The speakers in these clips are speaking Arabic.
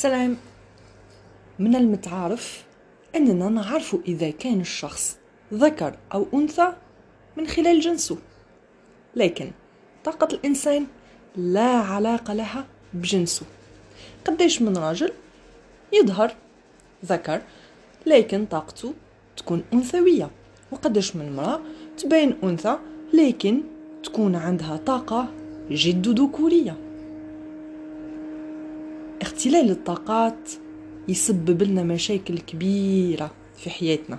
سلام. من المتعارف أننا نعرف إذا كان الشخص ذكر أو أنثى من خلال جنسه لكن طاقة الإنسان لا علاقة لها بجنسه. قديش من راجل يظهر ذكر لكن طاقته تكون أنثوية وقديش من امرأة تبين أنثى لكن تكون عندها طاقة جد ذكورية اختلال الطاقات يسبب لنا مشاكل كبيرة في حياتنا.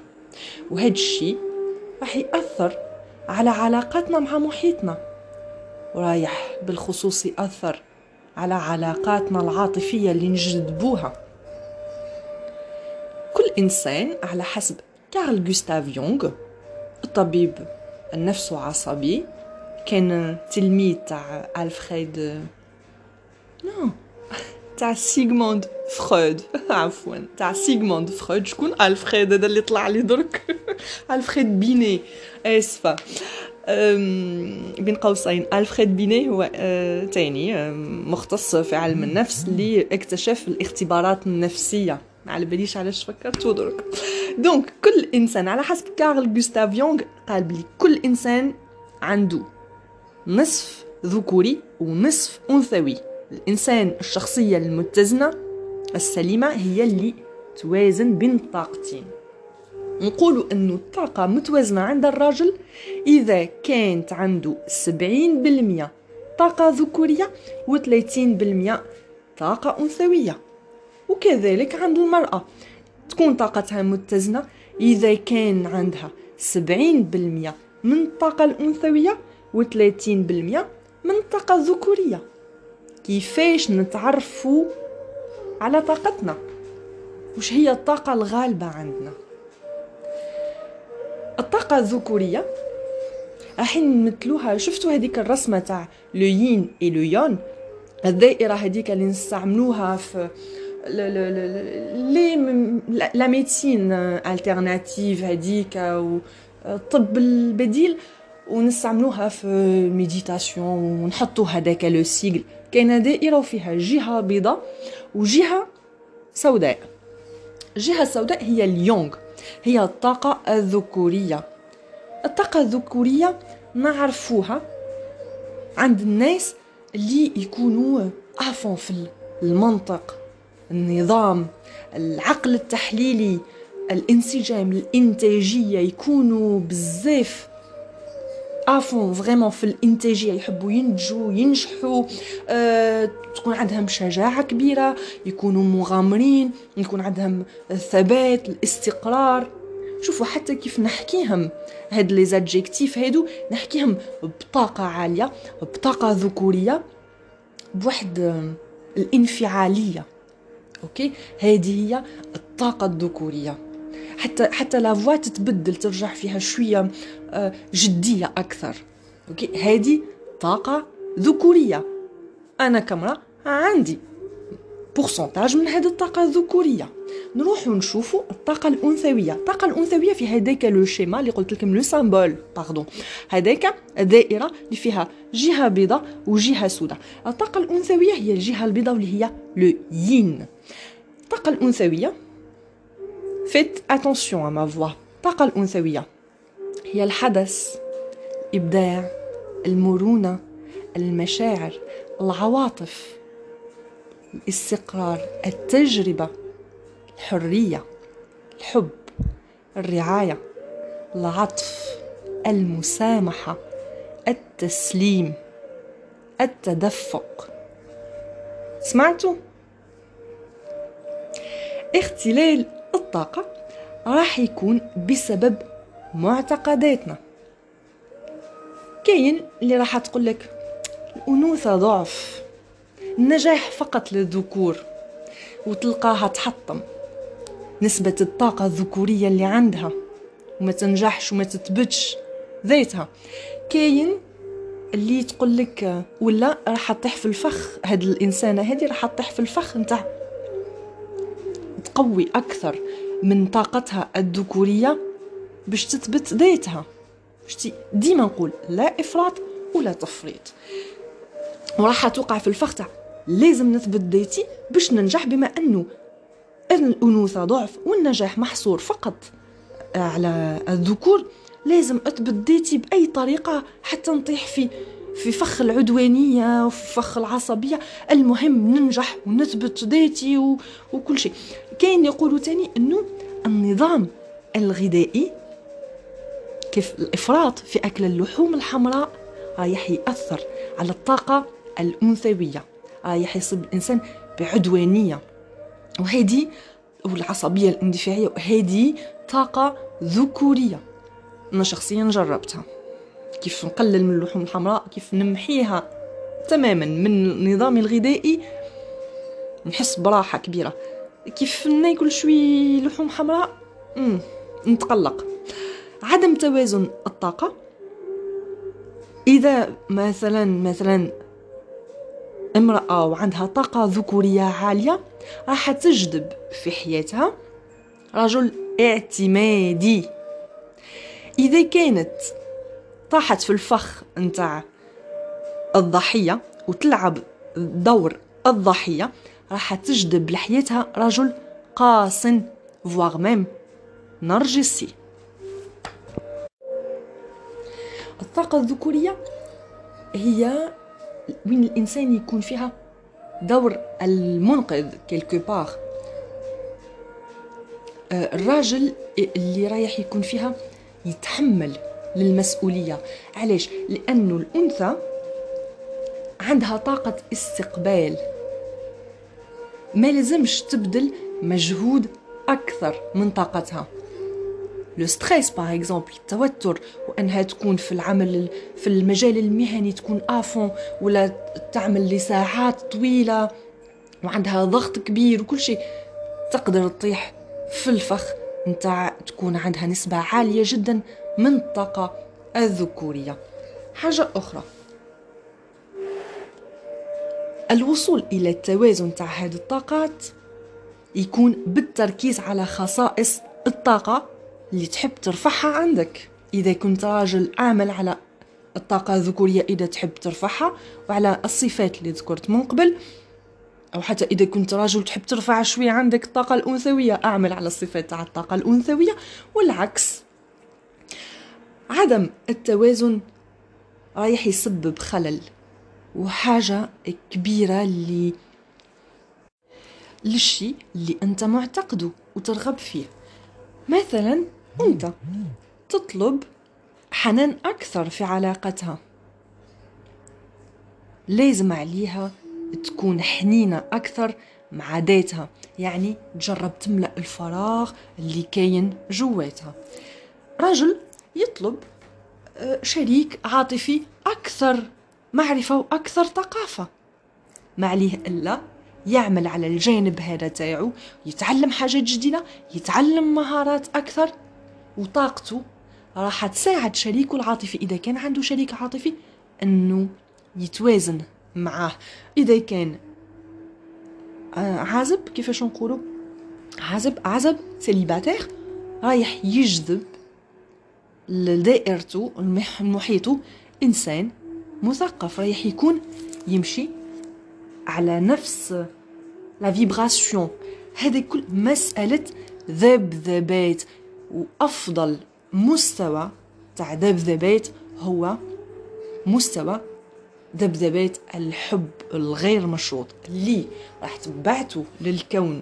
وهذا الشيء راح يأثر على علاقاتنا مع محيطنا ورايح بالخصوص يأثر على علاقاتنا العاطفية اللي نجذبوها. كل إنسان على حسب كارل جوستاف يونغ الطبيب النفس عصبي كان تلميذ تاع ألفريد non تاع سيغموند فرويد عفوا تاع سيغموند فرويد شكون؟ ألفريد هذا اللي طلع لي درك. ألفريد بيني. آسفة. بين قوسين. ألفريد بيني هو تاني مختص في علم النفس اللي اكتشف الاختبارات النفسية. ما على باليش علاش فكرت درك. donc كل إنسان على حسب كارل جوستاف يونغ قال بلي كل إنسان عنده نصف ذكوري ونصف أنثوي. الإنسان الشخصية المتزنة السليمة هي اللي توازن بين الطاقتين نقول أنه الطاقة متوازنة عند الرجل إذا كانت عنده سبعين بالمية طاقة ذكورية وثلاثين بالمية طاقة أنثوية. وكذلك عند المرأة تكون طاقتها متزنة إذا كان عندها سبعين بالمية من الطاقة الأنثوية وثلاثين بالمية من الطاقة الذكورية. كيفاش نتعرفوا على طاقتنا؟ وش هي الطاقة الغالبة عندنا؟ الطاقة الذكورية. الحين نمثلوها شفتوا هذيك الرسمة تاع le yin et le yang؟ الدائرة هذيك اللي نستعملوها في les la médecine alternative هذيك والطب البديل. ونستعملوها في méditation ونحطوا هذاك le cercle كاينة دائرة وفيها جهة بيضاء وجهة سوداء. الجهه السوداء هي اليونغ. هي الطاقة الذكورية. الطاقة الذكورية نعرفوها عند الناس اللي يكونوا أفون في المنطق النظام العقل التحليلي الانسجام الإنتاجية يكونوا بزاف افون فريمون في الإنتاجية. يحبوا ينتجوا ينجحوا. أه، تكون عندهم شجاعة كبيرة يكونوا مغامرين يكون عندهم الثبات الاستقرار. شوفوا حتى كيف نحكيهم. هاد les adjectifs هادو نحكيهم بطاقة عالية بطاقة ذكورية بواحد الانفعالية. okay؟ هذه هي الطاقة الذكورية. حتى حتى la voix تتبدل ترجع فيها شوية آه، جدية أكثر. okay؟ هذه طاقة ذكورية. أنا كامرأة عندي pourcentage من هذه الطاقة الذكورية. نروح نشوفوا الطاقة الأنثوية. الطاقة الأنثوية في هذاك le schéma اللي قلت لكم le symbole pardon هذاك الدائرة اللي فيها جهة بيضاء وجهة سوداء. الطاقة الأنثوية هي الجهة البيضاء واللي هي le yin الطاقة الأنثوية Faites attention à ma voix الطاقة الأنثوية هي الحدس الإبداع المرونة المشاعر العواطف الاستقرار التجربة الحرية الحب الرعاية العطف المسامحة التسليم التدفق سمعتوا اختلال الطاقة راح يكون بسبب معتقداتنا. كاين اللي راح تقول لك الأنوثة ضعف النجاح فقط للذكور وتلقاها تحطم. نسبة الطاقة الذكورية اللي عندها وما تنجحش وما تثبتش ذاتها. كاين اللي تقول لك ولا راح تطيح في الفخ هاد الإنسانة هذه راح تطيح في الفخ نتاع تقوي أكثر. من طاقتها الذكورية باش تثبت ذاتها. ديما نقول لا إفراط ولا تفريط. وراح توقع في الفخ تاع لازم نثبت ذاتي باش ننجح بما أنه الأنوثة ضعف والنجاح محصور فقط على الذكور لازم أثبت ذاتي بأي طريقة حتى نطيح في في فخ العدوانية وفي فخ العصبية. المهم ننجح ونثبت ذاتي و... وكل شيء. كاين يقولوا تاني إنه النظام الغذائي كيف الإفراط في أكل اللحوم الحمراء رايح يأثر على الطاقة الأنثوية رايح يصيب الإنسان بعدوانية. وهذه والعصبية الاندفاعية وهذه طاقة ذكورية. أنا شخصيا جربتها. كيف نقلل من اللحوم الحمراء كيف نمحيها تماما من نظامي الغذائي نحس براحة كبيرة. كيف ناكل شوي لحوم حمراء؟ نتقلق. عدم توازن الطاقة. إذا مثلا مثلا امرأة وعندها طاقة ذكورية عالية راح تجذب في حياتها رجل اعتمادي. إذا كانت طاحت في الفخ نتاع الضحية وتلعب دور الضحية راح تجذب لحياتها رجل قاس فواغ ميم نرجسي. الطاقة الذكورية هي وين الإنسان يكون فيها دور المنقذ كيلكو باغ الراجل اللي رايح يكون فيها يتحمل للمسؤولية. علاش؟ لأنه الأنثى عندها طاقة استقبال. ما لازمش تبذل مجهود أكثر من طاقتها. le stress par exemple التوتر وأنها تكون في العمل في المجال المهني تكون à fond ولا تعمل لساعات طويلة وعندها ضغط كبير وكل شيء. تقدر تطيح في الفخ نتاع تكون عندها نسبة عالية جدا من الطاقة الذكورية. حاجة أخرى. الوصول إلى التوازن تاع هذه الطاقات يكون بالتركيز على خصائص الطاقة اللي تحب ترفعها عندك. إذا كنت راجل عامل على الطاقة الذكورية إذا تحب ترفعها وعلى الصفات اللي ذكرت من قبل أو حتى إذا كنت راجل تحب ترفع شوية عندك الطاقة الأنثوية أعمل على الصفات تاع الطاقة الأنثوية والعكس. عدم التوازن رايح يسبب خلل وحاجة كبيرة اللي للشي اللي أنت معتقده وترغب فيه. مثلا أنت تطلب حنان أكثر في علاقتها. لازم عليها تكون حنينة أكثر مع ذاتها. يعني تجرب تملأ الفراغ اللي كاين جواتها. رجل يطلب آه، شريك عاطفي أكثر معرفة وأكثر ثقافة. ما عليه إلا يعمل على الجانب هذا تاعو يتعلم حاجات جديدة يتعلم مهارات أكثر وطاقته راح تساعد شريكه العاطفي. إذا كان عنده شريك عاطفي أنه يتوازن معاه. إذا كان آه، عازب كيفاش نقولوا؟ عازب عزب سيليباتير رايح يجذب لدائرته المحيطه إنسان مثقف. رايح يكون يمشي على نفس لا فيبراسيون هذه كل مسألة ذبذبات وأفضل مستوى تاع ذبذبات هو مستوى ذبذبات الحب الغير مشروط. اللي راح تبعته للكون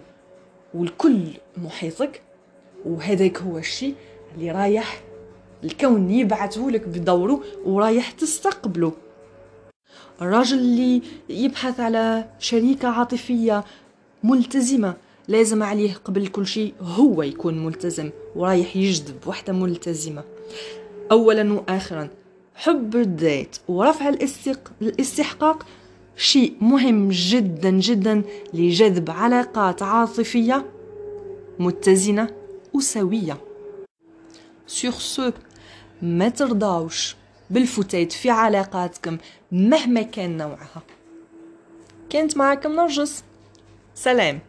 والكل محيطك. وهذاك هو الشيء اللي رايح الكون يبعثه لك بدوره ورايح تستقبله. الراجل اللي يبحث على شريكة عاطفية ملتزمة لازم عليه قبل كل شيء هو يكون ملتزم ورايح يجذب وحدة ملتزمة. أولا وآخرا حب الذات ورفع الاستحقاق شيء مهم جدا جدا لجذب علاقات عاطفية متزنة وسوية. سور سو ما ترضاوش بالفتات في علاقاتكم مهما كان نوعها. كانت معكم نرجس. سلام.